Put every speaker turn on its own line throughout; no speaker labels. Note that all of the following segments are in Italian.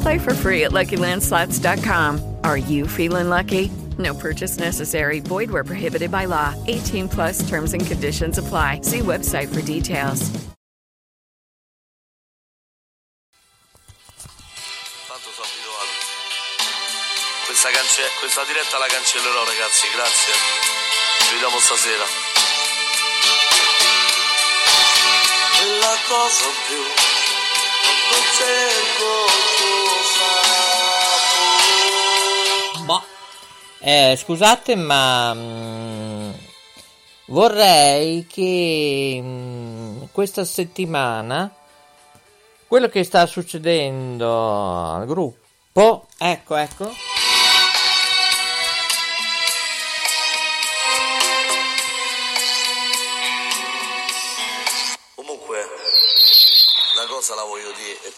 Play for free at LuckyLandSlots.com. Are you feeling lucky? No purchase necessary. Void where prohibited by law. 18 plus terms and conditions apply. See website for details.
Tanto sono abituato. Questa, cance- questa diretta la cancellerò, ragazzi. Grazie. Ci vediamo stasera. E la cosa più
Eh, scusate, ma mm, vorrei che mm, questa settimana quello che sta succedendo al gruppo, ecco, ecco.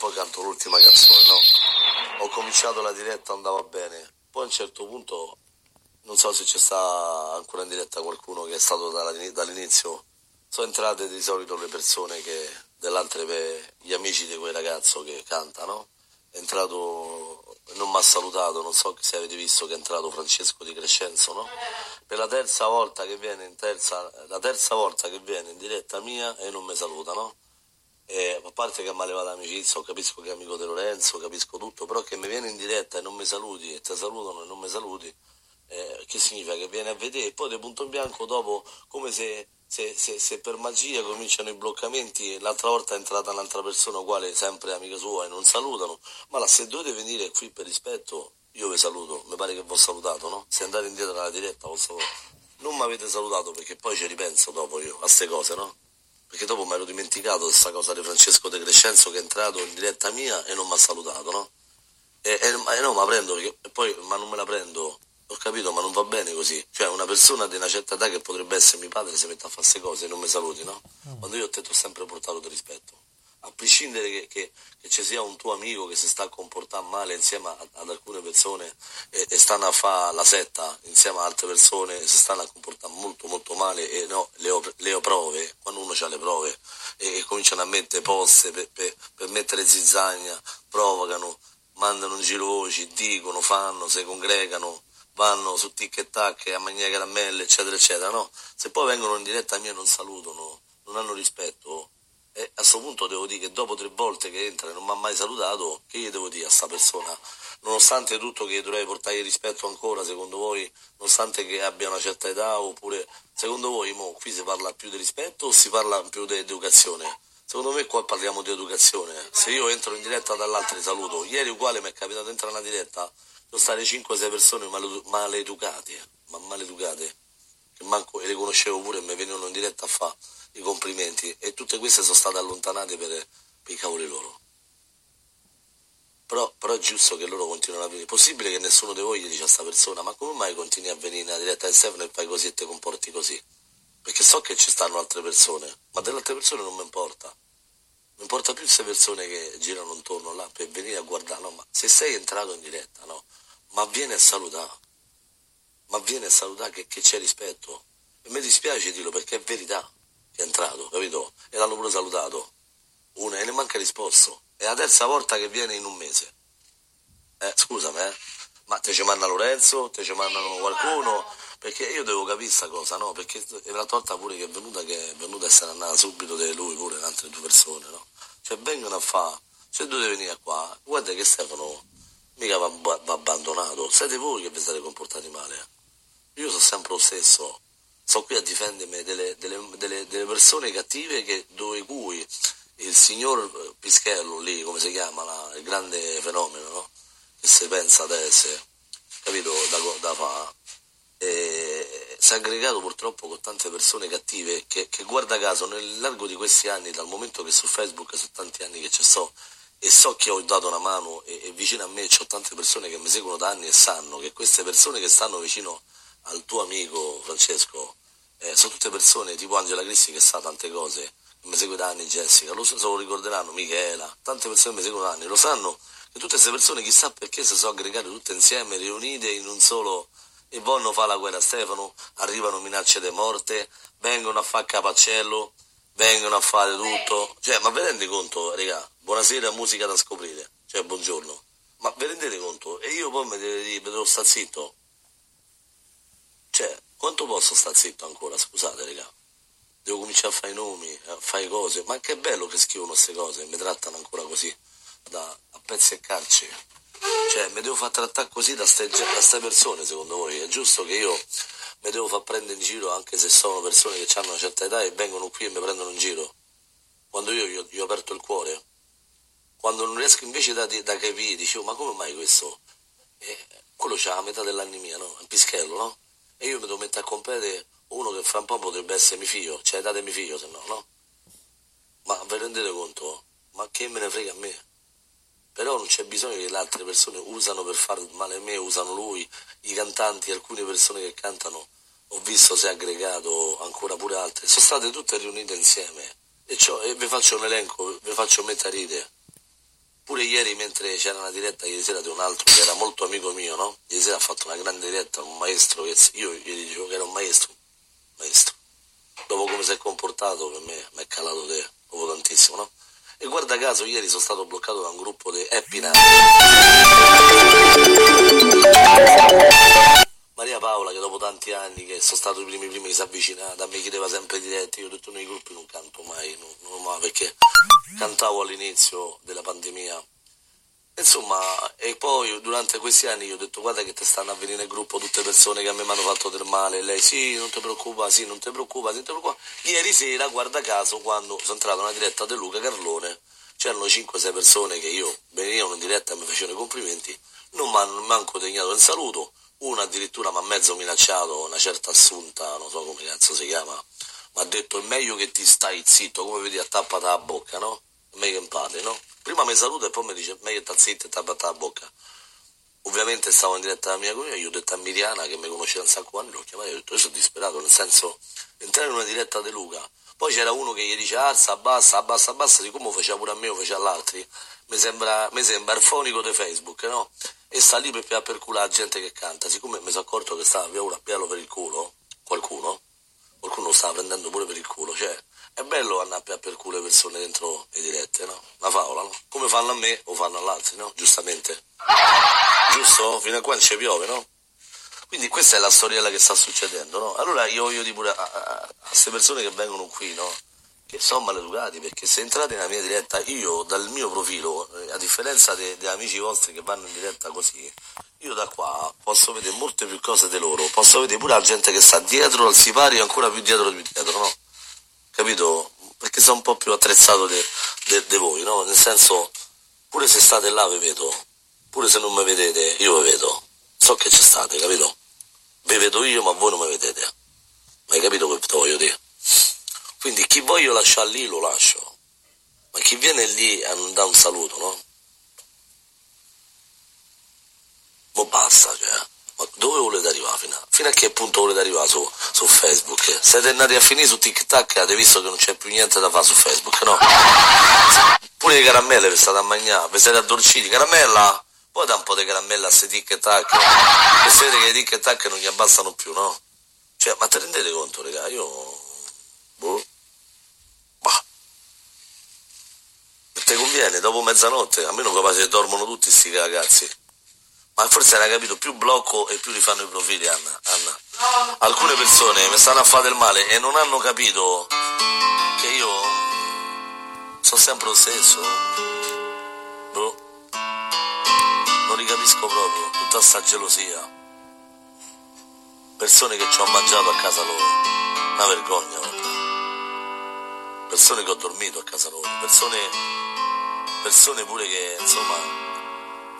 Poi canto l'ultima canzone, no? Ho cominciato la diretta, andava bene. Poi a un certo punto, non so se c'è sta ancora in diretta qualcuno che è stato dall'inizio. Sono entrate di solito le persone che, dell'altre, gli amici di quel ragazzo che canta, no? È entrato, non mi ha salutato, non so se avete visto che è entrato Francesco Di Crescenzo, no? Per la terza volta che viene in terza, la terza volta che viene in diretta mia e non mi saluta, no? E a parte che mi ha levato l'amicizia, capisco che è amico di Lorenzo, capisco tutto, però che mi viene in diretta e non mi saluti e ti salutano e non mi saluti, eh, che significa che viene a vedere e poi di punto in bianco dopo come se, se- se- se per magia cominciano i bloccamenti, l'altra volta è entrata un'altra persona uguale, sempre amica sua e non salutano, ma là, se dovete venire qui per rispetto io vi saluto, mi pare che vi ho salutato, no? Se andate indietro alla diretta non mi avete salutato perché poi ci ripenso dopo io a queste cose, no? Perché dopo mi ero dimenticato questa cosa di Francesco De Crescenzo che è entrato in diretta mia e non mi ha salutato, no? E, e- e no, ma prendo perché e poi ma non me la prendo. Ho capito, ma non va bene così. Cioè, una persona di una certa età che potrebbe essere mio padre si mette a fare queste cose e non mi saluti, no? Quando io te ti ho sempre portato di rispetto. A prescindere che, che- che ci sia un tuo amico che si sta a comportare male insieme a- ad alcune persone e, e stanno a fare la setta insieme ad altre persone e si stanno a comportare molto molto male e no, le, ho, le ho prove, quando uno ha le prove e, e cominciano a mettere poste per, per- per mettere zizzagna, provocano, mandano in giro voci, dicono, fanno, si congregano, vanno su tic e tac a mangiare caramelle, eccetera, eccetera, no? Se poi vengono in diretta mia e non salutano, non hanno rispetto, e a questo punto devo dire che dopo tre volte che entra e non mi ha mai salutato, che gli devo dire a sta persona? Nonostante tutto che dovrei portargli rispetto ancora, secondo voi, nonostante che abbia una certa età, oppure secondo voi mo, qui si parla più di rispetto o si parla più di educazione? Secondo me qua parliamo di educazione. Se io entro in diretta dall'altro saluto, ieri uguale mi è capitato di entrare in una diretta, sono state 5-6 persone male- maleducate, ma maleducate, che manco e le conoscevo pure e mi venivano in diretta a fare i complimenti e tutte queste sono state allontanate per, per i cavoli loro. Però, però è giusto che loro continuino a venire. Possibile che nessuno di voi gli dice a sta persona, ma come mai continui a venire nella diretta del 7 e fai così e ti comporti così? Perché so che ci stanno altre persone, ma delle altre persone non mi importa. Mi importa più queste persone che girano intorno là per venire a guardare, no, ma se sei entrato in diretta, no, ma vieni a salutare, ma vieni a salutare che, che c'è rispetto. E mi dispiace dirlo perché è verità è entrato, capito? E l'hanno pure salutato. manca risposto. È la terza volta che viene in un mese. Eh, scusami, eh. Ma te ci manda Lorenzo, te ci mandano qualcuno? Perché io devo capire questa cosa, no? Perché è l'altra volta pure che è venuta che è venuta e se n'è andata subito di lui pure le altre due persone, no? Cioè vengono a fare, cioè dovete venire qua, guarda che Stefano mica va, va abbandonato, siete voi che vi state comportati male. Io sono sempre lo stesso, sto qui a difendermi delle, delle, delle, delle persone cattive che, dove cui il signor Pischello lì, come si chiama, la, il grande fenomeno, no? Che si pensa ad essere, capito, da, da fa, e si è aggregato purtroppo con tante persone cattive che, che, guarda caso nel largo di questi anni, dal momento che su Facebook sono tanti anni che ci sto e so che ho dato una mano e, e vicino a me ho tante persone che mi seguono da anni e sanno che queste persone che stanno vicino al tuo amico Francesco eh, sono tutte persone tipo Angela Cristi che sa tante cose, mi segue da anni Jessica, lo, lo ricorderanno, Michela, tante persone mi seguono da anni, lo sanno che tutte queste persone chissà perché si sono aggregate tutte insieme, riunite in un solo e vanno fa la guerra a Stefano, arrivano minacce di morte, vengono a fare capaccello, vengono a fare tutto. Cioè, ma vi rendete conto, raga, buonasera, musica da scoprire, cioè buongiorno. Ma vi rendete conto? E io poi mi devo dire, devo stare zitto? Cioè, quanto posso stare zitto ancora, scusate, raga? Devo cominciare a fare i nomi, a fare cose, ma che bello che scrivono queste cose, mi trattano ancora così, da, a pezzi e carcere. Cioè, mi devo far trattare così da queste persone, secondo voi? È giusto che io mi devo far prendere in giro anche se sono persone che hanno una certa età e vengono qui e mi prendono in giro? Quando io gli ho, aperto il cuore? Quando non riesco invece da, da capire, dicevo, ma come mai questo? Eh, quello c'ha la metà dell'anni mia, no? Il pischello, no? E io mi devo mettere a competere uno che fra un po' potrebbe essere mio figlio, cioè datemi figlio se no, no? Ma vi rendete conto? Ma che me ne frega a me? però non c'è bisogno che le altre persone usano per fare male a me, usano lui, i cantanti, alcune persone che cantano, ho visto si è aggregato ancora pure altre, sono state tutte riunite insieme e, e vi faccio un elenco, vi faccio metà ride. Pure ieri mentre c'era una diretta ieri sera di un altro che era molto amico mio, no? Ieri sera ha fatto una grande diretta, un maestro io gli dicevo che era un maestro, maestro. Dopo come si è comportato per me mi è calato te, dopo tantissimo, no? E guarda caso ieri sono stato bloccato da un gruppo di Happy Night. Paola che dopo tanti anni che sono stato i primi primi si è avvicinata, mi chiedeva sempre diretti, io ho detto nei gruppi non canto mai, non, non mai perché cantavo all'inizio della pandemia. Insomma, e poi durante questi anni io ho detto guarda che ti stanno a venire nel gruppo tutte persone che a me mi hanno fatto del male, e lei sì, non ti preoccupa, sì, non ti preoccupa, sì, non ti preoccupa. Ieri sera, guarda caso, quando sono entrato nella diretta di Luca Carlone, c'erano 5-6 persone che io venivano in diretta e mi facevano i complimenti, non mi hanno manco degnato il saluto, uno addirittura mi ha mezzo minacciato, una certa assunta, non so come cazzo si chiama, mi ha detto è meglio che ti stai zitto, come vedi a tappata la bocca, no? Meglio che impari, no? Prima mi saluta e poi mi dice meglio sta zitto e tappata la bocca. Ovviamente stavo in diretta alla mia comunità, io ho detto a Miriana che mi conosceva un sacco anni, l'ho chiamata e ho detto io sono disperato, nel senso entrare in una diretta di Luca, poi c'era uno che gli dice alza, abbassa, abbassa, abbassa, di come faceva pure a me o faceva all'altri, mi sembra, mi sembra il fonico di Facebook, no? E sta lì per per culo la gente che canta, siccome mi sono accorto che stava via uno a piarlo per il culo, qualcuno, qualcuno lo stava prendendo pure per il culo, cioè è bello andare a per culo le persone dentro le dirette, no? Una favola, no? Come fanno a me o fanno all'altro, no? Giustamente. Giusto? Fino a qua non ci piove, no? Quindi questa è la storiella che sta succedendo, no? Allora io voglio dire pure a queste persone che vengono qui, no? Che sono maleducati, perché se entrate nella mia diretta, io dal mio profilo, eh, a differenza degli amici vostri che vanno in diretta così, io da qua posso vedere molte più cose di loro, posso vedere pure la gente che sta dietro al sipario, ancora più dietro di dietro, no? capito? Perché sono un po' più attrezzato di voi, no? Nel senso, pure se state là vi vedo, pure se non mi vedete, io vi vedo. So che ci state, capito? Vi vedo io, ma voi non mi vedete. Ma hai capito che voglio dire? Quindi chi voglio lasciare lì lo lascio. Ma chi viene lì a non dare un saluto, no? Ma basta, cioè. Ma dove volete arrivare fino a, fino a che punto volete arrivare su, su Facebook? Siete andati a finire su TikTok e avete visto che non c'è più niente da fare su Facebook, no? Pure le caramelle vi state a mangiare, vi siete addolciti, caramella? Poi da un po' di caramella a queste TikTok, e sapete che i TikTok non gli abbassano più, no? Cioè, ma te rendete conto, raga? Io... Boh. Te conviene, dopo mezzanotte, almeno capace che dormono tutti sti ragazzi. Ma forse hai capito, più blocco e più li fanno i profili, Anna. Anna. Alcune persone mi stanno a fare del male e non hanno capito che io sono sempre lo stesso. Bro. Non li capisco proprio, tutta sta gelosia. Persone che ci ho mangiato a casa loro. Una vergogna. Persone che ho dormito a casa loro. Persone, persone pure che, insomma,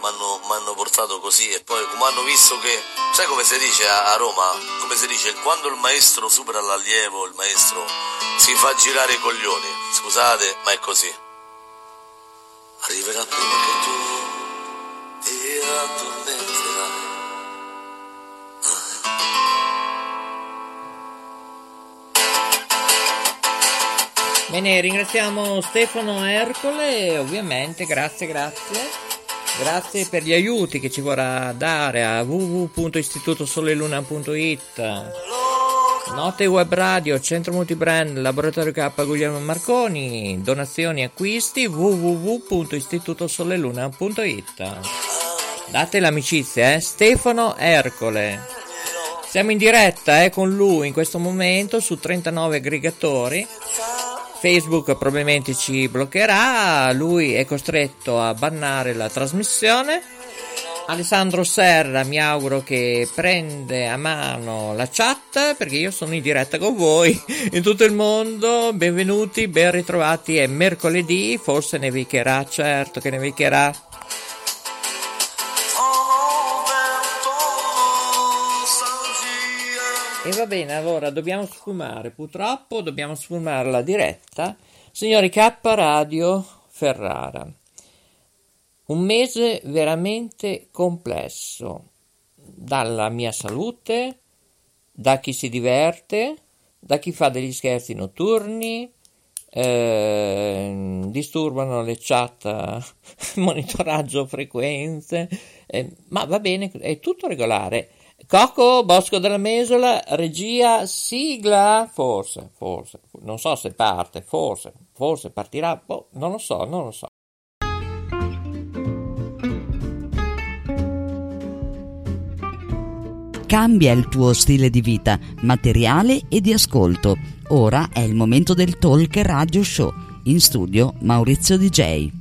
mi hanno portato così e poi come hanno visto che, sai come si dice a, a, Roma? Come si dice, quando il maestro supera l'allievo, il maestro si fa girare i coglioni, scusate, ma è così. Arriverà prima che tu ti addormenterai.
Bene, ringraziamo Stefano Ercole, ovviamente, grazie, grazie. Grazie per gli aiuti che ci vorrà dare a www.istitutosoleluna.it Note Web Radio, Centro Multibrand, Laboratorio K Guglielmo Marconi, donazioni e acquisti www.istitutosoleluna.it Date l'amicizia, eh? Stefano Ercole. Siamo in diretta eh, con lui in questo momento su 39 aggregatori Facebook probabilmente ci bloccherà, lui è costretto a bannare la trasmissione. Alessandro Serra mi auguro che prende a mano la chat perché io sono in diretta con voi in tutto il mondo. Benvenuti, ben ritrovati. È mercoledì, forse nevicherà, certo che nevicherà. E va bene, allora dobbiamo sfumare, purtroppo dobbiamo sfumare la diretta. Signori K Radio Ferrara, un mese veramente complesso, dalla mia salute, da chi si diverte, da chi fa degli scherzi notturni, eh, disturbano le chat, monitoraggio frequenze, eh, ma va bene, è tutto regolare. Cocco, Bosco della Mesola, regia, sigla, forse, forse, non so se parte, forse, forse partirà, boh, non lo so, non lo so.
Cambia il tuo stile di vita, materiale e di ascolto. Ora è il momento del Talk Radio Show. In studio Maurizio DJ.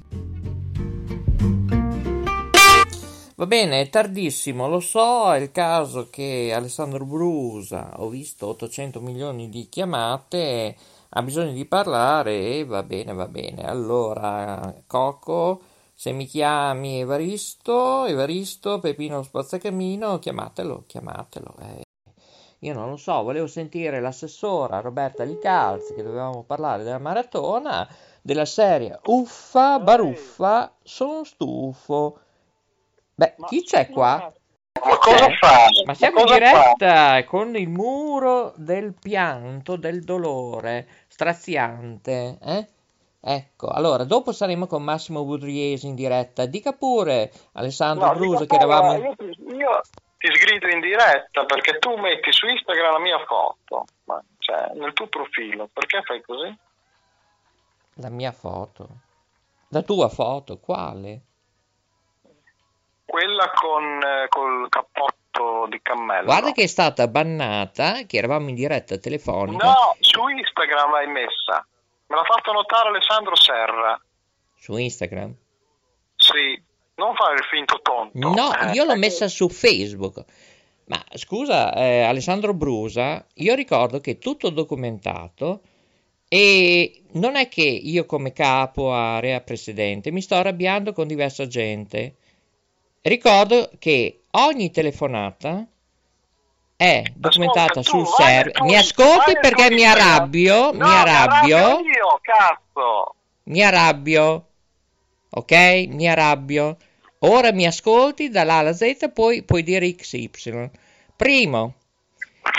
Va bene, è tardissimo, lo so, è il caso che Alessandro Brusa, ho visto 800 milioni di chiamate, ha bisogno di parlare e va bene, va bene. Allora, Coco, se mi chiami Evaristo, Evaristo, Pepino Spazzacamino, chiamatelo, chiamatelo. Eh. Io non lo so, volevo sentire l'assessora Roberta Licalzi che dovevamo parlare della maratona, della serie Uffa, Baruffa, sono stufo. Beh, ma chi c'è qua?
Ma cosa fa?
Ma siamo in diretta fa? con il muro del pianto, del dolore straziante, eh? Ecco, allora, dopo saremo con Massimo Budriesi in diretta. Dica pure, Alessandro no, Bruso, che eravamo...
Io, io ti sgrido in diretta perché tu metti su Instagram la mia foto, ma, cioè, nel tuo profilo. Perché fai così?
La mia foto? La tua foto? Quale?
Quella con eh, col cappotto di cammello.
Guarda che è stata bannata, che eravamo in diretta telefonica.
No, su Instagram l'hai messa. Me l'ha fatto notare Alessandro Serra.
Su Instagram?
Sì, non fare il finto tonto.
No, eh, io l'ho messa su Facebook. Ma scusa, eh, Alessandro Brusa, io ricordo che è tutto documentato e non è che io come capo, area, presidente, mi sto arrabbiando con diversa gente. Ricordo che ogni telefonata è documentata
Ascolta,
sul server. Mi ascolti perché mi arrabbio?
No,
mi arrabbio?
Io, cazzo.
Mi arrabbio. Ok? Mi arrabbio. Ora mi ascolti dall'A alla Z, poi puoi dire XY. Primo,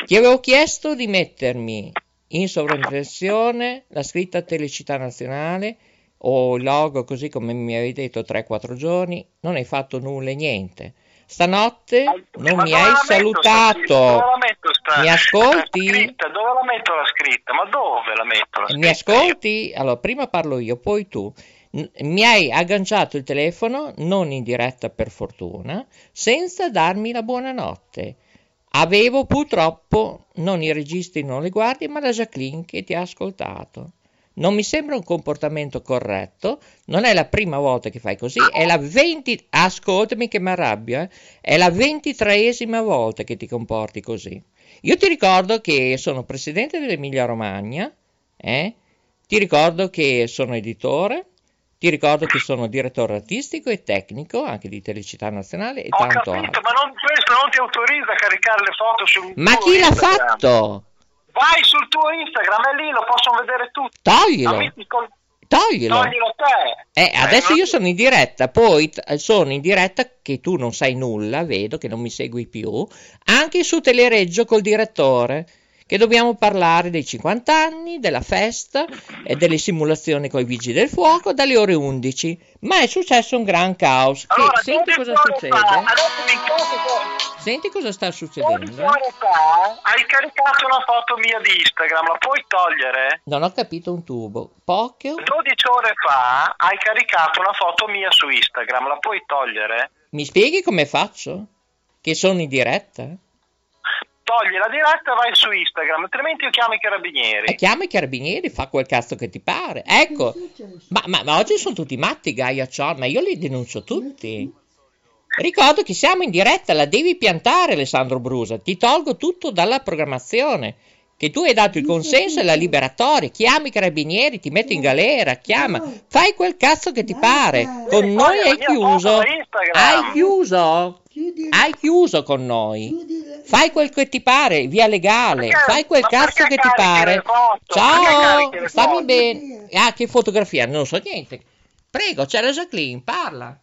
ti avevo chiesto di mettermi in sovraimpressione la scritta Telecità Nazionale o il logo così come mi avevi detto 3-4 giorni, non hai fatto nulla e niente. Stanotte non
ma
mi hai salutato.
Sta,
mi ascolti?
Scritta, dove la metto la scritta? Ma dove la metto la scritta?
Mi ascolti? Allora, prima parlo io, poi tu. Mi hai agganciato il telefono, non in diretta per fortuna, senza darmi la buonanotte. Avevo purtroppo non i registri, non le guardie, ma la Jacqueline che ti ha ascoltato. Non mi sembra un comportamento corretto, non è la prima volta che fai così, è la 20... Ascoltami che mi arrabbio, eh? È la ventitreesima volta che ti comporti così. Io ti ricordo che sono presidente dell'Emilia Romagna, eh? Ti ricordo che sono editore, ti ricordo che sono direttore artistico e tecnico anche di Telecità Nazionale e
Ho
tanto
capito,
altro.
ma non, questo non ti autorizza a caricare le foto sul
Ma chi l'ha
Instagram.
fatto?
Vai sul tuo Instagram, è lì, lo possono vedere tutti.
Toglilo,
col-
toglilo.
Toglilo te.
Eh, adesso
non-
io sono in diretta, poi t- sono in diretta che tu non sai nulla, vedo che non mi segui più, anche su Telereggio col direttore, che dobbiamo parlare dei 50 anni, della festa e delle simulazioni con i vigili del fuoco dalle ore 11. Ma è successo un gran caos. Che-
Allora,
senti
12
cosa succede?
Fa, adesso mi che
Senti cosa sta
12
succedendo?
ore fa hai caricato una foto mia di Instagram, la puoi togliere?
Non ho capito un tubo. Poche?
12 ore fa hai caricato una foto mia su Instagram, la puoi togliere?
Mi spieghi come faccio? Che sono in diretta?
Togli la diretta e vai su Instagram, altrimenti io chiamo i
E
carabinieri.
chiama i carabinieri, fa quel cazzo che ti pare. Ecco, ma, ma- ma oggi sono tutti matti, Gaia Ciò, ma io li denuncio tutti. Ricordo che siamo in diretta, la devi piantare Alessandro Brusa, ti tolgo tutto dalla programmazione. Che tu hai dato il consenso e la liberatoria, chiami i carabinieri, ti metti in galera, chiama, fai quel cazzo che ti pare. Con noi hai chiuso, hai chiuso, hai chiuso con noi. Fai quel che ti pare, via legale,
Perché-
fai quel cazzo che ti pare. Ciao,
foto?
bene. Ah, che fotografia, non so niente. Prego, c'è la Jacqueline, parla.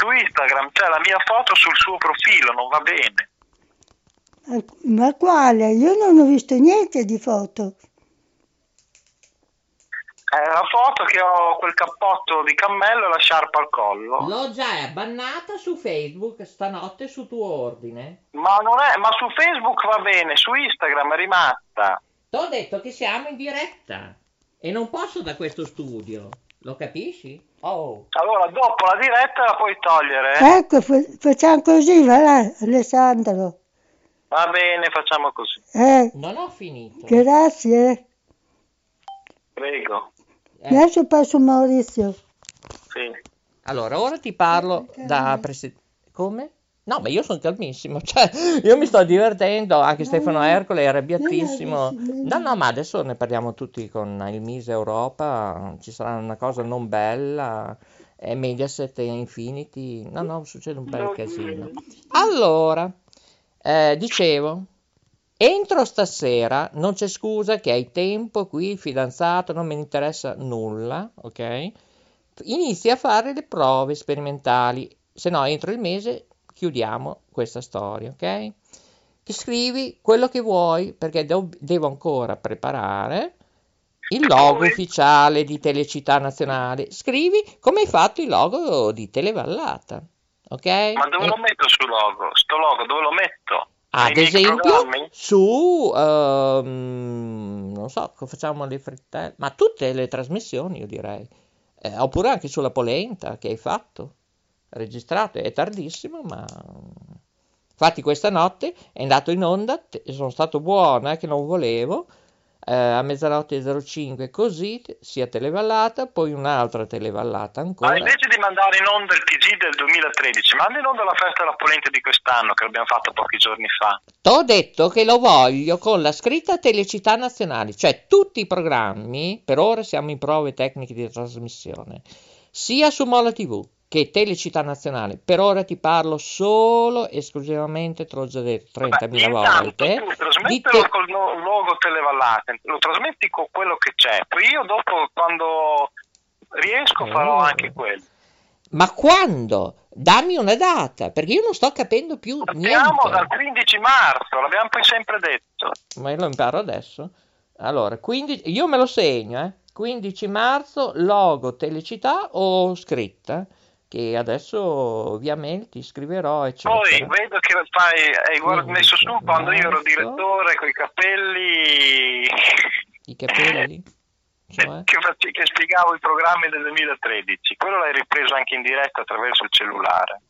Su Instagram c'è la mia foto sul suo profilo, non va bene.
Ma quale? Io non ho visto niente di foto.
È la foto che ho quel cappotto di cammello e la sciarpa al collo.
L'ho già bannata su Facebook stanotte su tuo ordine.
Ma non è, ma su Facebook va bene, su Instagram è rimasta.
T'ho detto che siamo in diretta e non posso da questo studio. Lo capisci? Oh.
Allora, dopo la diretta la puoi togliere.
Ecco, fa- facciamo così, va là, Alessandro.
Va bene, facciamo così.
Eh,
Non ho finito.
grazie.
Prego.
Eh,
Adesso passo Maurizio.
Sì.
Allora, ora ti parlo da presidente. Come? No, ma io sono calmissimo, cioè, io mi sto divertendo, anche Stefano Ercole è arrabbiatissimo. No, no, ma adesso ne parliamo tutti con il Mise Europa, ci sarà una cosa non bella, e Mediaset e Infinity, no, no, succede un bel casino. Allora, eh, dicevo, entro stasera, non c'è scusa che hai tempo qui, fidanzato, non ne interessa nulla, ok? Inizi a fare le prove sperimentali, se no entro il mese chiudiamo questa storia, ok? Ti scrivi quello che vuoi perché devo, ancora preparare il logo ufficiale di Telecittà Nazionale. Scrivi come hai fatto il logo di Televallata, ok?
Ma dove
E-
lo metto sul logo? Sto logo dove lo metto?
ad
Nei
esempio su, ehm, non so, facciamo le frittelle, ma tutte le trasmissioni io direi, Eh, oppure anche sulla polenta che hai fatto, registrato, è tardissimo, ma infatti questa notte è andato in onda, sono stato buono, eh, che non volevo, eh, a mezzanotte e 05 così, sia televallata, poi un'altra televallata
Ma
ancora.
invece di mandare in onda il TG del 2013, manda in onda la festa della polenta di quest'anno che l'abbiamo fatto pochi giorni fa.
T'ho detto che lo voglio con la scritta Telecità Nazionale, cioè tutti i programmi, per ora siamo in prove tecniche di trasmissione, sia su Mola TV che Telecità Nazionale. Per ora ti parlo solo, esclusivamente, te l'ho già detto 30.000
Intanto
volte,
tu trasmettilo
te-
col logo Televallate, lo trasmetti con quello che c'è, poi io dopo quando riesco farò
Oh.
anche quello.
Ma quando? Dammi una data, perché io non sto capendo più
Partiamo dal
niente.
15 marzo, l'abbiamo poi sempre detto.
Ma io lo imparo adesso. Allora, 15, io me lo segno, eh. 15 marzo, logo Telecità o scritta, che adesso via mail ti scriverò, eccetera.
Poi vedo che fai, hai guard- messo su quando io ero direttore con i capelli.
I capelli? Eh.
che, che spiegavo i programmi del 2013. Quello l'hai ripreso anche in diretta attraverso il cellulare.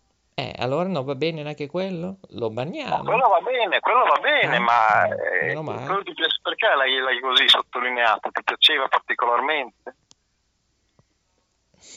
Eh, allora non va bene neanche quello? Lo
No,
banniamo?
quello va bene, quello va bene,
Eh,
ma
eh,
quello ti piace- perché l'hai, l'hai così sottolineato? Ti piaceva particolarmente?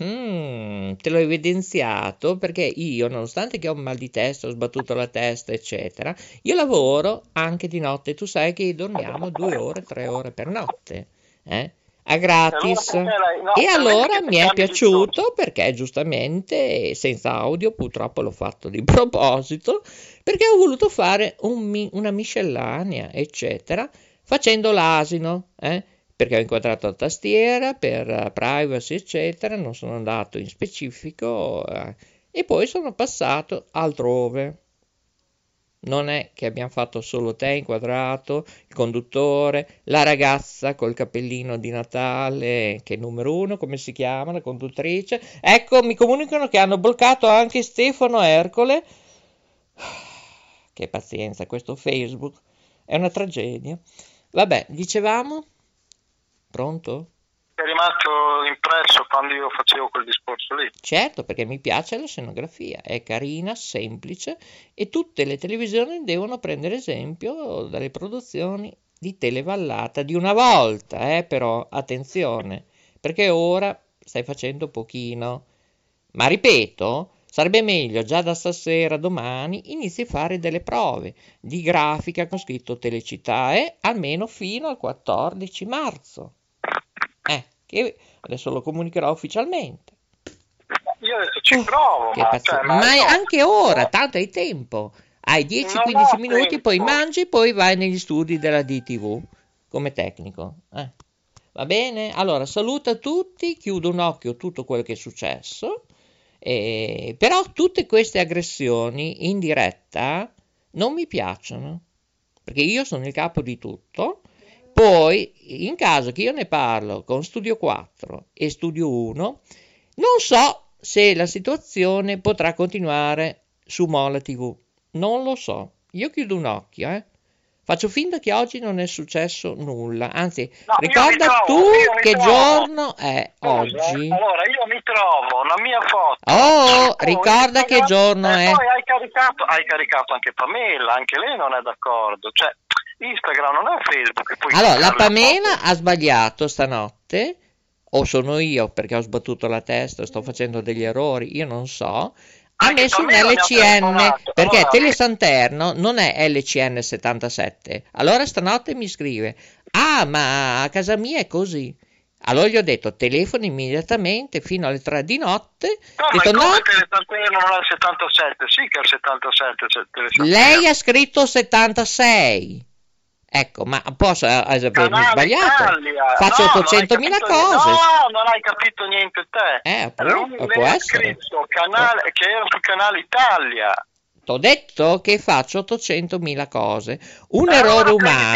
Mm, te l'ho evidenziato perché io, nonostante che ho un mal di testa, ho sbattuto la testa, eccetera, io lavoro anche di notte. Tu sai che dormiamo due ore, tre ore per notte, eh? A gratis.
E allora no,
E allora mi è piaciuto perché giustamente senza audio, purtroppo l'ho fatto di proposito, perché ho voluto fare un una miscellanea, eccetera, facendo l'asino, eh? Perché ho inquadrato la tastiera per eh, privacy, eccetera, non sono andato in specifico eh, e poi sono passato altrove. Non è che abbiamo fatto solo te inquadrato, il conduttore, la ragazza col cappellino di Natale, che è numero uno, come si chiama, la conduttrice. Ecco, mi comunicano che hanno bloccato anche Stefano Ercole. Che pazienza, questo Facebook è una tragedia. Vabbè, dicevamo? Pronto?
È rimasto impresso quando io facevo quel discorso lì.
Certo, perché mi piace la scenografia, è carina, semplice e tutte le televisioni devono prendere esempio dalle produzioni di Televallata di una volta, eh, però attenzione, perché ora stai facendo pochino. Ma ripeto, sarebbe meglio già da stasera, domani, inizi a fare delle prove di grafica con scritto Telecittà, eh, almeno fino al 14 marzo. Eh, che adesso lo comunicherò ufficialmente.
Io adesso ci provo,
Oh, Che
ma, cioè,
ma
ma no.
anche ora, tanto hai tempo. Hai 10-15
Non ho
minuti,
tempo.
poi mangi, poi vai negli studi della DTV come tecnico. eh. Va bene? Allora, saluta tutti, chiudo un occhio a tutto quello che è successo. eh, però tutte queste aggressioni in diretta non mi piacciono, perché io sono il capo di tutto. Poi, in caso che io ne parlo con Studio 4 e Studio 1, non so se la situazione potrà continuare su Mola TV. Non lo so. Io chiudo un occhio, eh. Faccio finta che oggi non è successo nulla. Anzi,
No,
ricorda
trovo,
tu che
trovo.
giorno è
Scusa,
oggi.
Allora, io mi trovo la mia foto.
Oh,
Poi
ricorda che
Instagram-
giorno
e
è.
poi hai caricato, hai caricato anche Pamela, anche lei non è d'accordo. Cioè, Instagram non è Facebook.
Allora, la
foto.
ha sbagliato stanotte, o sono io perché ho sbattuto la testa, sto facendo degli errori, io non so. Ha
Anche
messo un LCN perché
Allora,
Telesanterno non è LCN 77. Allora stanotte mi scrive: Ah, ma a casa mia è così. Allora gli ho detto: telefono immediatamente fino alle 3 di notte.
No, ma
detto:
come
No,
telesanterno non è il 77? Sì che è il 77 c'è il telesanterno.
lei ha scritto 76. Ecco, ma posso avermi
Canale
sbagliato?
Italia.
Faccio
No, non hai
800.000
capito
cose.
No, non hai capito niente te.
Eh, appunto, può essere.
scritto canale, che era sul canale Italia.
T'ho detto che faccio 800.000 cose. Un
Allora
errore umano.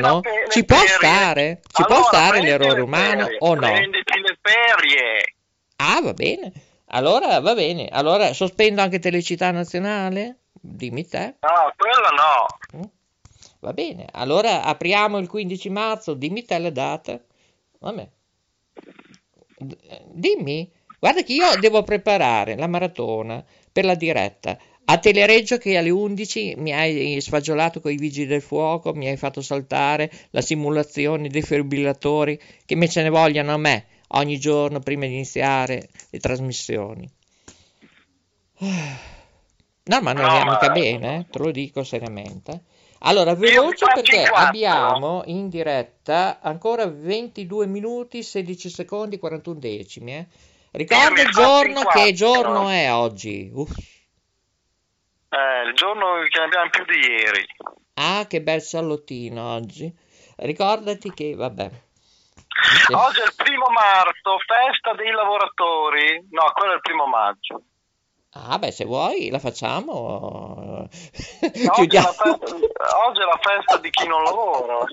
No? Ci può
ferie.
stare? Ci può
Allora,
stare
prendi
l'errore
le
umano
ferie,
o no?
Prenditi le ferie.
Ah, va bene. Allora va bene. Allora sospendo anche Telecità Nazionale? Dimmi te.
No, quella no.
Va bene. Allora apriamo il 15 marzo. Dimmi te la data. Vabbè. D- eh, Dimmi. Guarda che io devo preparare la maratona per la diretta. A Telereggio che alle 11 mi hai sfagiolato con i vigili del fuoco, mi hai fatto saltare la simulazione dei defibrillatori, che me ce ne vogliano a me. ogni giorno prima di iniziare le trasmissioni. No, ma non
No,
è mica
ma-
bene, eh, te lo dico seriamente. Allora, veloce perché abbiamo in diretta ancora 22 minuti, 16 secondi, 41 decimi. eh. Ricorda il giorno, che giorno è oggi? Uff.
Eh, il giorno che ne abbiamo più di ieri.
Ah, che bel sallottino oggi. Ricordati che, vabbè. Sì.
Oggi è il primo marzo, festa dei lavoratori. No, quello è il primo maggio.
Ah, beh, se vuoi la facciamo.
Oggi è, la festa, oggi è la festa di chi non lavora.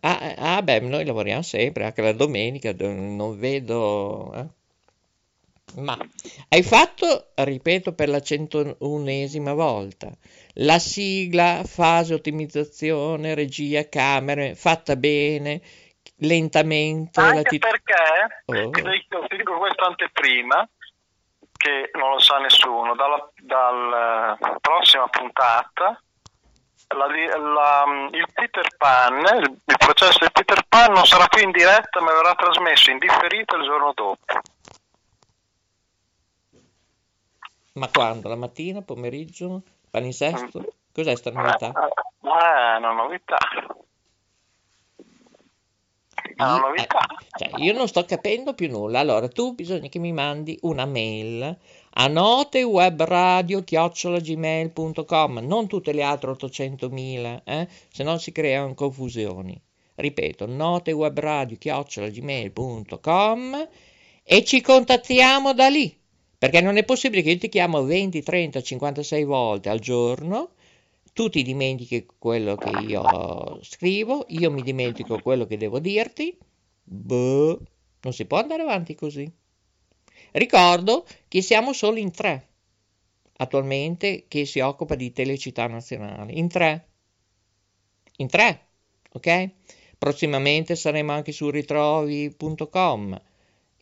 Ah, ah, beh, noi lavoriamo sempre, anche la domenica, do- non vedo... eh. Ma hai fatto, ripeto per la centounesima volta, la sigla, fase ottimizzazione, regia, camere, fatta bene, lentamente.
Anche
ti-
perché,
Oh.
ti, dico, ti dico questa anteprima, che non lo sa nessuno, dalla, dalla prossima puntata la la- il Peter Pan, il, il processo di Peter Pan non sarà più in diretta ma verrà trasmesso in differita il giorno dopo.
Ma quando? La mattina, pomeriggio, palinsesto? Cos'è sta novità?
Eh, è una novità. È una novità.
eh, cioè, io non sto capendo più nulla. Allora, tu bisogna che mi mandi una mail a notewebradio.gmail.com non tutte le altre 800.000, eh? se no si creano confusioni. Ripeto, notewebradio.gmail.com e ci contattiamo da lì. Perché non è possibile che io ti chiamo 20, 30, 56 volte al giorno tu ti dimentichi quello che io scrivo, io mi dimentico quello che devo dirti. Boh, non si può andare avanti così. Ricordo che siamo solo in tre attualmente che si occupa di telecità nazionali. In tre. In tre, ok? Prossimamente saremo anche su ritrovi.com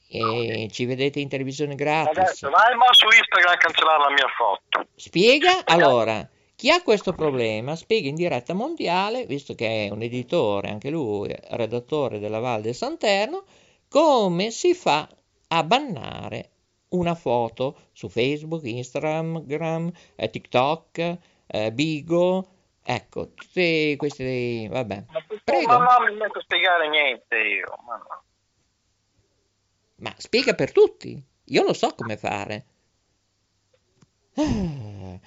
e ci vedete in televisione gratis.
Adesso vai ma su Instagram a cancellare la mia foto.
Spiega allora, chi ha questo problema, spiega in diretta mondiale, visto che è un editore, anche lui, redattore della Val del Santerno, come si fa a bannare una foto su Facebook, Instagram, Gram, eh, TikTok, eh, Bigo, ecco, tutti questi, vabbè. Prego.
Ma non mi metto a spiegare niente io. Ma no.
Ma spiega per tutti. Io lo so come fare. Ah,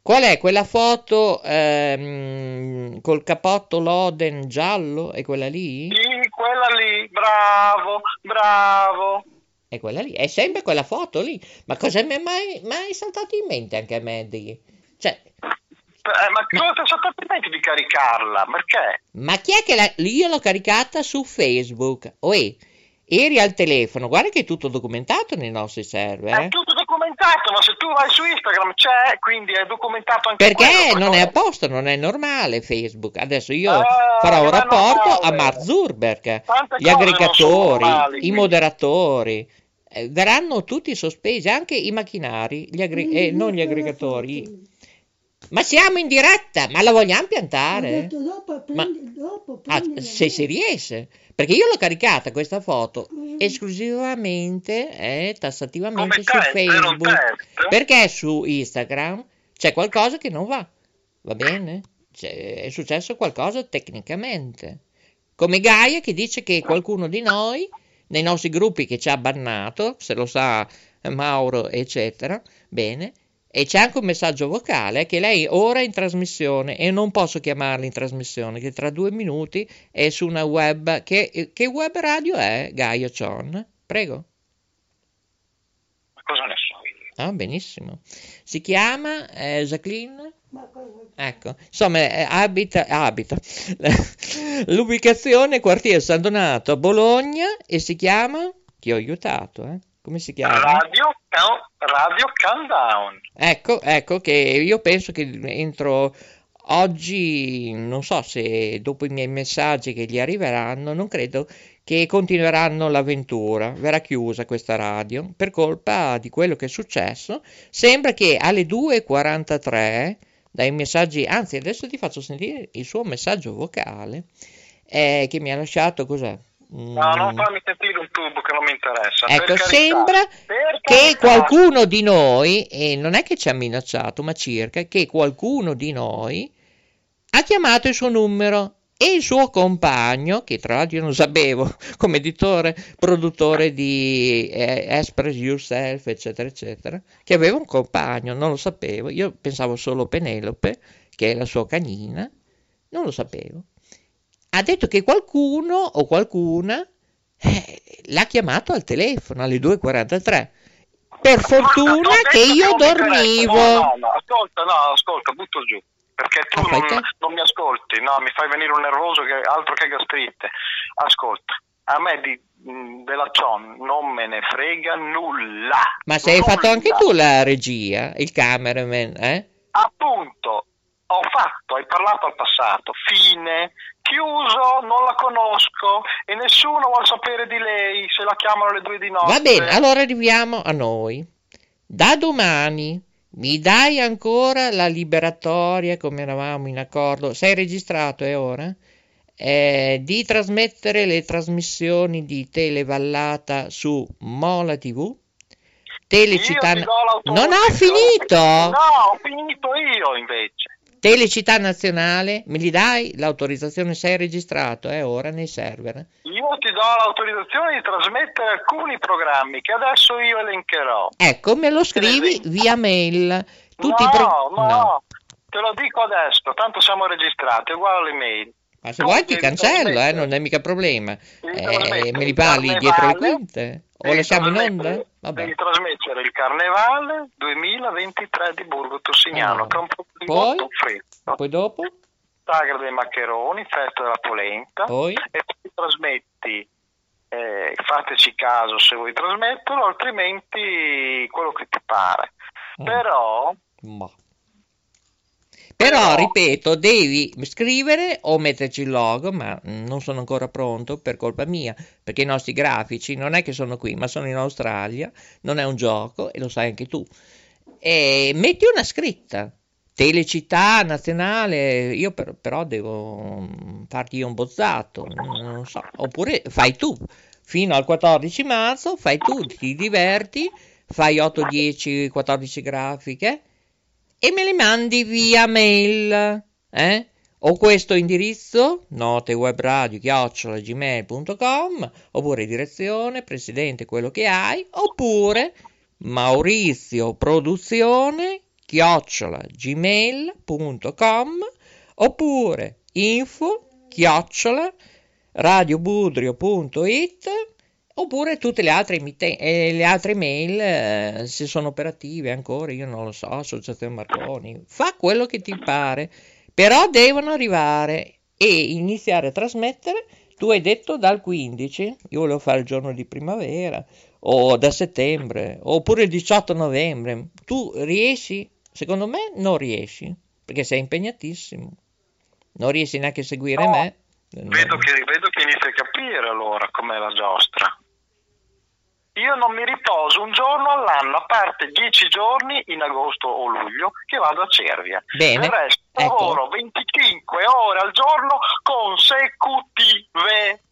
Qual è quella foto ehm, col capotto Loden giallo? È quella lì?
Sì, quella lì, bravo, bravo.
È quella lì? È sempre quella foto lì. Ma cosa mi è mai, mai saltato in mente anche a me di... Cioè,
Eh, ma cosa ti è saltato in mente di caricarla? Perché?
ma chi è che la... Io l'ho caricata su Facebook. Uè, eri al telefono. Guarda che è tutto documentato nei nostri server.
È
eh.
tutto documentato, ma se tu vai su Instagram c'è, quindi è documentato anche
Perché
quello,
non
poi-
è a posto, non è normale Facebook. Adesso io
Eh,
farò un
è
rapporto a. Mark Zuckerberg, gli aggregatori,
normali,
i moderatori. eh, verranno tutti sospesi, anche i macchinari, gli aggre- eh, non gli aggregatori. Ma siamo in diretta, ma la vogliamo
Ho
piantare?
detto dopo,
Ma-
prendi, dopo
Ah, se si riesce, perché io l'ho caricata questa foto esclusivamente e tassativamente
Come
su
test, era un
Facebook, perché su Instagram c'è qualcosa che non va, va bene? C'è- è successo qualcosa tecnicamente, come Gaia che dice che qualcuno di noi, nei nostri gruppi che ci ha bannato, se lo sa Mauro, eccetera, bene, e c'è anche un messaggio vocale che lei ora è in trasmissione e non posso chiamarla in trasmissione, che tra due minuti è su una web. Che, che web radio è, Gaia Chon? Prego.
Ma cosa ne so io?
Ah, benissimo. Si chiama eh, Jacqueline?
Ma cosa-
Ecco, insomma, eh, abita, abita. L'ubicazione è quartiere San Donato a Bologna e si chiama? Ti ho aiutato, eh? Come si chiama?
Radio, Count- Radio Countdown.
Ecco, ecco che io penso che entro oggi, non so se dopo i miei messaggi che gli arriveranno, non credo che continueranno l'avventura. Verrà chiusa questa radio per colpa di quello che è successo. Sembra che alle 2.43 dai messaggi, anzi adesso ti faccio sentire il suo messaggio vocale eh, che mi ha lasciato cos'è?
No, non fammi sentire un tubo che non mi interessa.
Ecco,
carità.
sembra che qualcuno di noi, e non è che ci ha minacciato, ma circa, che qualcuno di noi ha chiamato il suo numero e il suo compagno, che tra l'altro io non sapevo, come editore, produttore di eh, Express Yourself, eccetera, eccetera, che aveva un compagno, non lo sapevo, io pensavo solo Penelope, che è la sua canina, non lo sapevo. Ha detto che qualcuno o qualcuna eh, l'ha chiamato al telefono alle 2.43. Per fortuna
t'ho
che io dormivo.
No, no, no, ascolta, no, ascolta, butto giù. Perché tu
Ah,
non, non mi ascolti, no, mi fai venire un nervoso che altro che gastrite. Ascolta, a me di, della Cion non me ne frega nulla.
Ma se hai
Nulla.
fatto anche tu la regia, il cameraman, eh?
Appunto, ho fatto, hai parlato al passato, fine, chiuso, non la conosco e nessuno vuole sapere di lei se la chiamano alle due di notte.
Va bene, allora arriviamo a noi. Da domani mi dai ancora la liberatoria, come eravamo in accordo? Sei registrato, è ora? Eh, di trasmettere le trasmissioni di Televallata su Mola TV?
Do
Non ho finito!
No, ho finito io invece.
Telecittà Nazionale, me li dai l'autorizzazione? Sei registrato, è ora nei server.
Io ti do l'autorizzazione di trasmettere alcuni programmi che adesso io elencherò.
Ecco, me lo scrivi via mail. Tutti
no,
pro-
no, te lo dico adesso, tanto siamo registrati, uguale all'email.
Ma se
Tu
vuoi ti cancello, eh, non è mica problema. Eh, me li parli dietro le quinte? O
devi
lasciamo in
trasmettere-
onda? Vabbè.
Devi trasmettere il Carnevale 2023 di Burgo Tossignano,
Ah.
che è un po' di
Poi?
freddo.
Poi dopo?
Sagra dei Maccheroni, Festa della Polenta.
Poi?
E poi trasmetti, eh, fateci caso se vuoi trasmetterlo, altrimenti quello che ti pare.
Mm.
Però
Ma. Però, ripeto, devi scrivere o metterci il logo, ma non sono ancora pronto per colpa mia, perché i nostri grafici non è che sono qui, ma sono in Australia, non è un gioco e lo sai anche tu. E metti una scritta. Telecittà nazionale, io per- però devo mm, farti io un bozzato, non so, oppure fai tu, fino al 14 marzo fai tu, ti diverti, fai 8, 10, 14 grafiche e me le mandi via mail, eh? O questo indirizzo, notewebradio, chiocciola, gmail.com, oppure direzione, presidente, quello che hai, oppure Maurizio Produzione, gmail.com, oppure info, radiobudrio.it, oppure tutte le altre, eh, le altre mail, eh, se sono operative ancora, io non lo so, Associazione Marconi, fa quello che ti pare, però devono arrivare e iniziare a trasmettere, tu hai detto dal 15, io volevo fare il giorno di primavera, o da settembre, oppure il 18 novembre, tu riesci? Secondo me non riesci, perché sei impegnatissimo, non riesci neanche a seguire
No.
me.
vedo che, vedo che inizi a capire allora com'è la giostra. Io non mi riposo un giorno all'anno, a parte 10 giorni in agosto o luglio che vado a Cervia.
Bene,
Il resto
ecco.
lavoro 25 ore al giorno consecutive.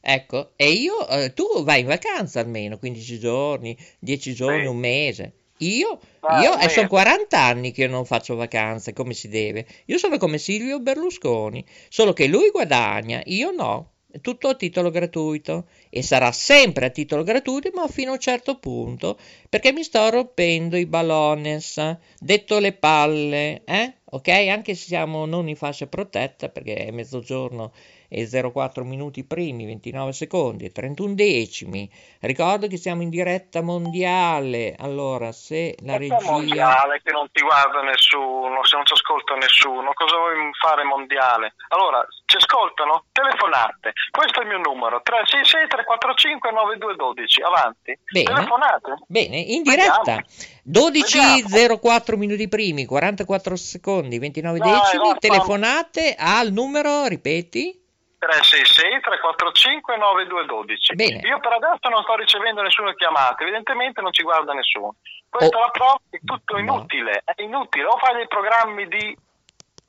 Ecco, e io, eh, tu vai in vacanza almeno 15 giorni, 10 giorni,
Sì.
un mese. Io,
Ah,
io eh, sono
mese.
40 anni che non faccio vacanze come si deve. Io sono come Silvio Berlusconi, solo che lui guadagna, io no. Tutto a titolo gratuito e sarà sempre a titolo gratuito, ma fino a un certo punto, perché mi sto rompendo i ballones, detto le palle, eh? Ok? Anche se siamo non in fascia protetta, perché è mezzogiorno e 04 minuti primi, 29 secondi e 31 decimi. Ricordo che siamo in diretta mondiale. Allora, se la regia
mondiale che non ti guarda nessuno, se non ci ascolta nessuno, cosa vuoi fare mondiale? Allora, ci ascoltano? Telefonate. Questo è il mio numero, 366 345 9212. Avanti.
Bene.
Telefonate.
Bene, in diretta.
Vediamo.
12.04 minuti primi, 44 secondi, 29
Dai,
decimi. Telefonate al numero, ripeti?
366 345 9212.
Bene.
Io per adesso non sto ricevendo nessuna chiamata, evidentemente non ci guarda nessuno. Questa
Oh.
è la prova che è tutto inutile, è inutile. O fai dei programmi di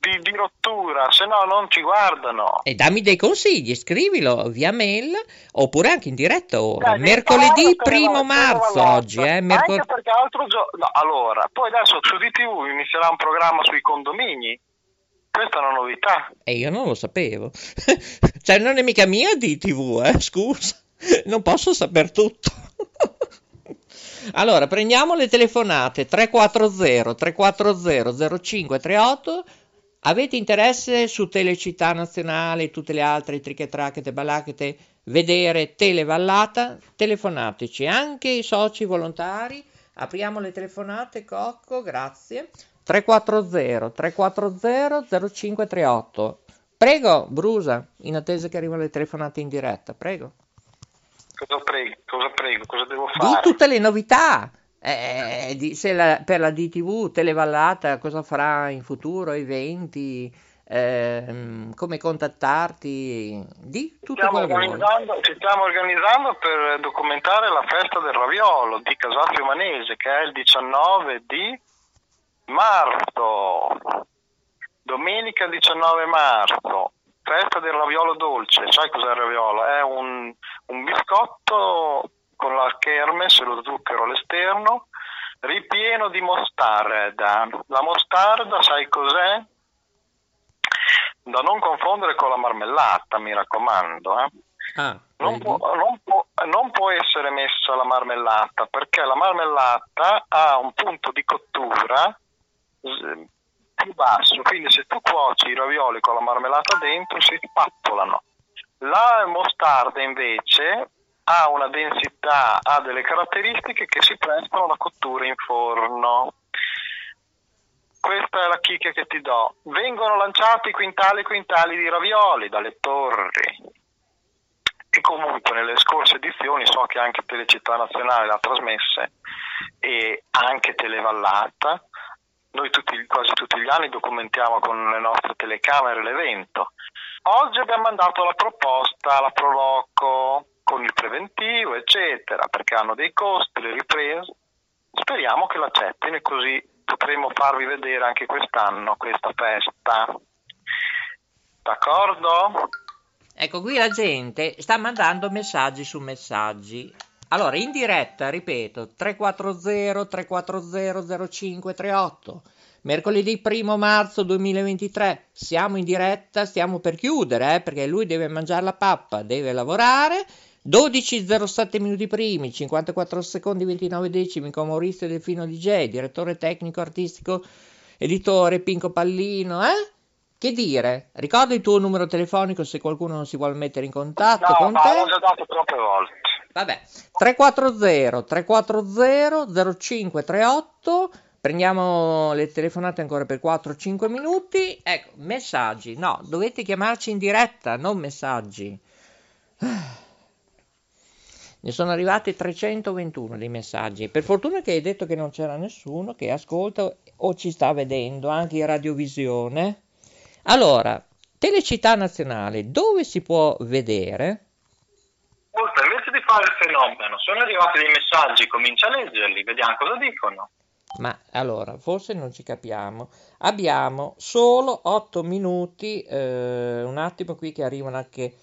di, di rottura, se no non ci guardano.
E dammi dei consigli, scrivilo via mail oppure anche in diretta ora.
Dai,
Mercoledì primo marzo oggi, eh? Mercol-
Anche perché altro giorno... No, allora, poi adesso su DTV inizierà un programma sui condomini. Questa è una novità.
E io non lo sapevo. cioè, non è mica mia di TV, eh? Scusa. Non posso saper tutto. allora, prendiamo le telefonate 340 340 0538. Avete interesse su Telecittà Nazionale e tutte le altre trichetrachete balachete vedere Televallata? Telefonateci, anche i soci volontari. Apriamo le telefonate, Cocco, grazie. 340 340 0538. Prego, Brusa, in attesa che arrivino le telefonate in diretta, prego.
Cosa prego? Cosa prego? Cosa devo
Di
fare?
tutte le novità. eh, di- la- per la DTV, Televallata, cosa farà in futuro, eventi, ehm, come contattarti, di tutto
Stiamo organizzando, ci stiamo organizzando per documentare la festa del raviolo di Casal Manese che è il 19 di marzo. Domenica 19 marzo, festa del raviolo dolce. Sai cos'è il raviolo? È un, un biscotto con la kermes e lo zucchero all'esterno, ripieno di mostarda. La mostarda, sai cos'è? Da non confondere con la marmellata, mi raccomando. Eh?
Ah,
Non può, non può- non può essere messa la marmellata perché la marmellata ha un punto di cottura più basso, quindi se tu cuoci i ravioli con la marmellata dentro si spappolano. La mostarda invece ha una densità, ha delle caratteristiche che si prestano alla cottura in forno. Questa è la chicca che ti do. Vengono lanciati quintali e quintali di ravioli dalle torri. E comunque nelle scorse edizioni so che anche Telecittà Nazionale l'ha trasmesse e anche Televallata. Noi tutti, quasi tutti gli anni documentiamo con le nostre telecamere l'evento. Oggi abbiamo mandato la proposta, la Proloco, con il preventivo, eccetera, perché hanno dei costi, le riprese. Speriamo che l'accettino e così potremo farvi vedere anche quest'anno questa festa. D'accordo?
Ecco, qui la gente sta mandando messaggi su messaggi. Allora, in diretta, ripeto, 340 340 0538. Mercoledì 1 marzo 2023. Siamo in diretta, stiamo per chiudere, eh, perché lui deve mangiare la pappa, deve lavorare. 12.07 minuti primi, 54 secondi 29 decimi con Maurizio Delfino DJ, direttore tecnico artistico, editore Pinco Pallino, eh? Che dire? Ricorda il tuo numero telefonico se qualcuno non si vuole mettere in contatto
No,
con
ma
te.
l'ho già dato troppe volte.
Vabbè, 340 340 0538. Prendiamo le telefonate ancora per 4-5 minuti. Ecco, messaggi. No, dovete chiamarci in diretta, non messaggi. Ne sono arrivati 321 dei messaggi. Per fortuna che hai detto che non c'era nessuno che ascolta o ci sta vedendo, anche in radiovisione. Allora, Telecittà Nazionale, dove si può vedere?
Ascolta, fare il fenomeno, sono arrivati dei messaggi, comincia a leggerli, vediamo cosa dicono.
Ma allora, forse non ci capiamo. Abbiamo solo 8 minuti, eh, un attimo qui che arrivano anche...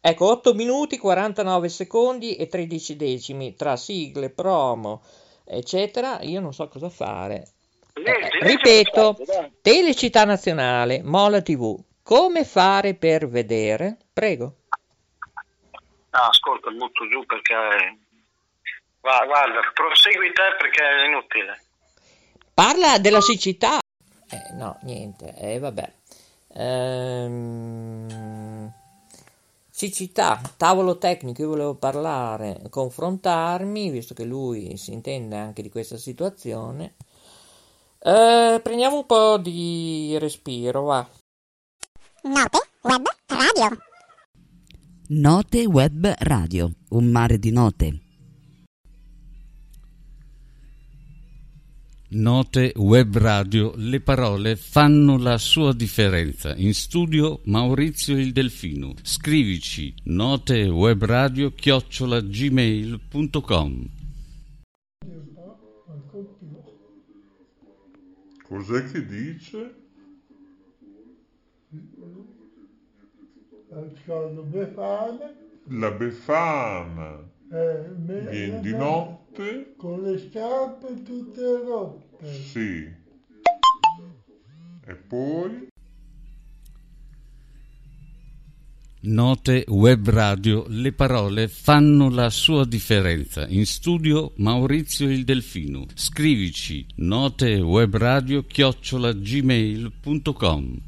Ecco, 8 minuti, 49 secondi e 13 decimi tra sigle, promo, eccetera. Io non so cosa fare. Eh, ripeto. Telecittà Nazionale, Mola TV. Come fare per vedere? Prego.
Ah, ascolta, butto giù perché... Va, guarda, prosegui te perché è inutile.
Parla della siccità. Eh, no, niente, eh, vabbè. Ehm, siccità, tavolo tecnico, io volevo parlare, confrontarmi, visto che lui si intende anche di questa situazione. Eh, prendiamo un po' di respiro, va.
Note Web Radio.
Note Web Radio, un mare di note.
Note Web Radio, le parole fanno la sua differenza. In studio Maurizio il Delfino. Scrivici notewebradio chiocciola gmail.com
Cos'è che dice? Ascolto Befana.
La Befana.
Eh,
Viene di notte.
Con le scarpe tutte rotte.
Sì. E poi?
Note web radio, le parole fanno la sua differenza. In studio Maurizio il Delfino. Scrivici notewebradio chiocciola gmail.com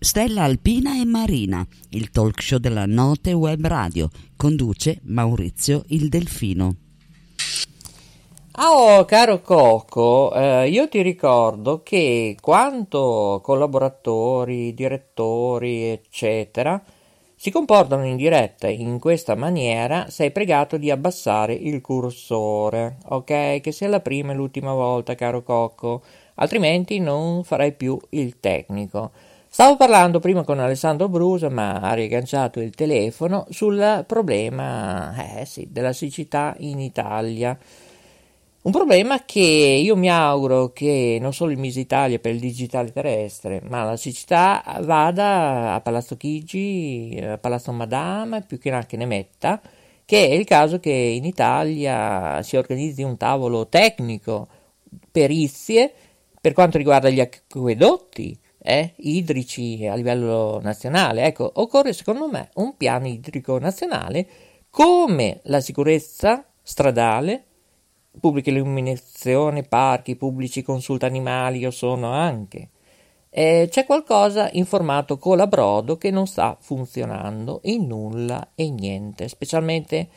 Stella Alpina e Marina, il talk show della Note Web Radio, conduce Maurizio il Delfino.
Oh, caro Coco, eh, io ti ricordo che quanto collaboratori, direttori, eccetera, si comportano in diretta in questa maniera, sei pregato di abbassare il cursore, ok? Che sia la prima e l'ultima volta, caro Cocco, altrimenti non farai più il tecnico. Stavo parlando prima con Alessandro Brusa, ma ha riagganciato il telefono sul problema eh, sì, della siccità in Italia. Un problema che io mi auguro che non solo il Miss Italia per il digitale terrestre, ma la siccità vada a Palazzo Chigi, a Palazzo Madama, più che anche ne metta, che è il caso che in Italia si organizzi un tavolo tecnico, perizie, per quanto riguarda gli acquedotti eh, idrici a livello nazionale. Ecco, occorre secondo me un piano idrico nazionale come la sicurezza stradale, pubblica illuminazione, parchi pubblici, consulta animali, io sono anche. Eh, c'è qualcosa in formato colabrodo che non sta funzionando in nulla e niente, specialmente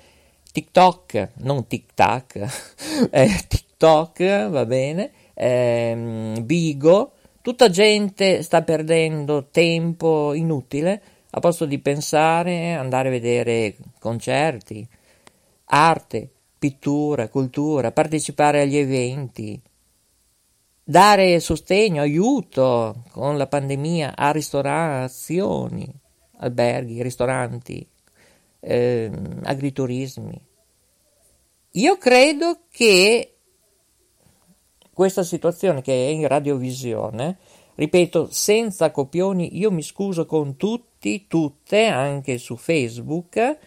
TikTok, non TikTok, eh, TikTok va bene, ehm, Bigo, tutta gente sta perdendo tempo inutile a posto di pensare, andare a vedere concerti, arte, pittura, cultura, partecipare agli eventi, dare sostegno, aiuto con la pandemia a ristorazioni, alberghi, ristoranti, eh, agriturismi. Io credo che questa situazione che è in radiovisione, ripeto, senza copioni, io mi scuso con tutti, tutte, anche su Facebook,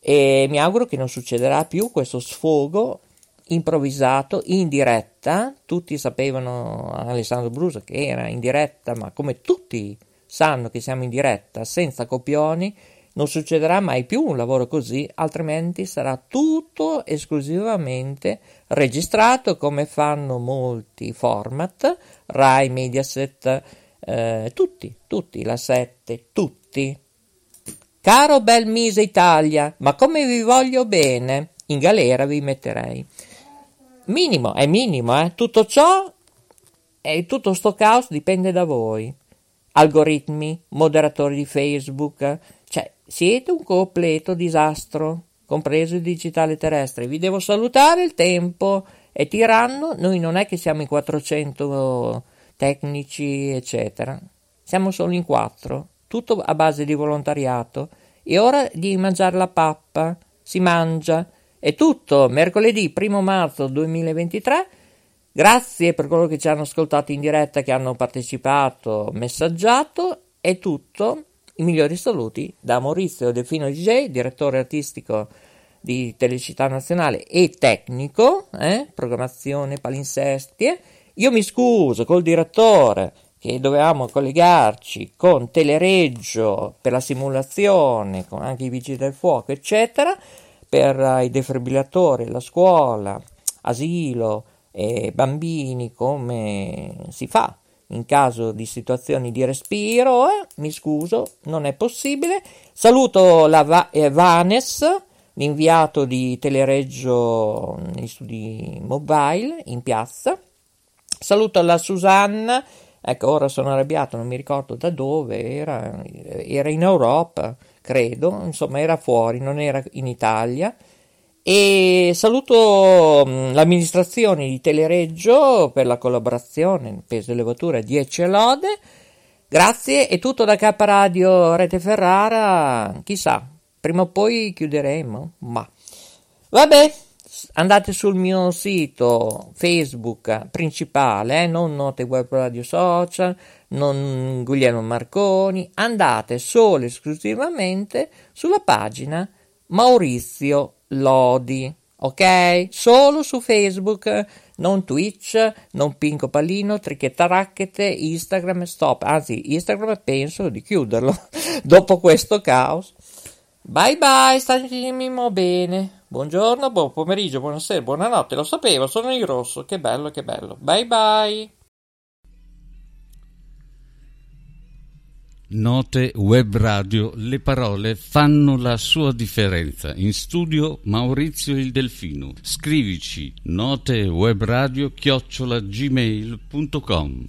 e mi auguro che non succederà più questo sfogo improvvisato in diretta. Tutti sapevano Alessandro Brusa che era in diretta, ma come tutti sanno che siamo in diretta senza copioni, non succederà mai più un lavoro così, altrimenti sarà tutto esclusivamente registrato come fanno molti format, Rai, Mediaset, eh, tutti, tutti, la 7, tutti. Caro bel Mise Italia, ma come vi voglio bene, in galera vi metterei. Minimo, è minimo, eh? Tutto ciò e tutto sto caos dipende da voi. Algoritmi, moderatori di Facebook, cioè siete un completo disastro, compreso il digitale terrestre. Vi devo salutare, il tempo è tiranno, noi non è che siamo in 400 tecnici, eccetera. Siamo solo in 4 tutto a base di volontariato. È ora di mangiare la pappa, si mangia. È tutto, mercoledì 1 marzo 2023. Grazie per coloro che ci hanno ascoltato in diretta, che hanno partecipato, messaggiato. È tutto. I migliori saluti da Maurizio Delfino DJ, direttore artistico di Telecittà Nazionale e tecnico, eh? programmazione palinsestie. Io mi scuso col direttore che dovevamo collegarci con Telereggio per la simulazione, con anche i vigili del fuoco, eccetera, per i defibrillatori, la scuola, asilo e bambini, come si fa in caso di situazioni di respiro, eh, mi scuso, non è possibile. Saluto la Va- eh, Vanes, l'inviato di Telereggio negli studi mobile in piazza Saluto la Susanna, ecco ora sono arrabbiato, non mi ricordo da dove era, era in Europa, credo, insomma era fuori, non era in Italia. E saluto mm, l'amministrazione di Telereggio per la collaborazione, peso e levatura 10 lode. Grazie, è tutto da K Radio Rete Ferrara, chissà, prima o poi chiuderemo, ma vabbè, andate sul mio sito Facebook principale, eh, non Note Web Radio Social, non Guglielmo Marconi, andate solo e esclusivamente sulla pagina Maurizio Lodi, ok? Solo su Facebook, non Twitch, non Pinco Pallino, Trichetta Racchete, Instagram, stop. Anzi, Instagram penso di chiuderlo dopo questo caos. Bye bye, statemi bene. Buongiorno, buon pomeriggio, buonasera, buonanotte, lo sapevo, sono in rosso, che bello, che bello. Bye bye.
Note web radio, le parole fanno la sua differenza. In studio Maurizio il Delfino. Scrivici notewebradio chiocciola gmail.com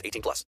18 plus.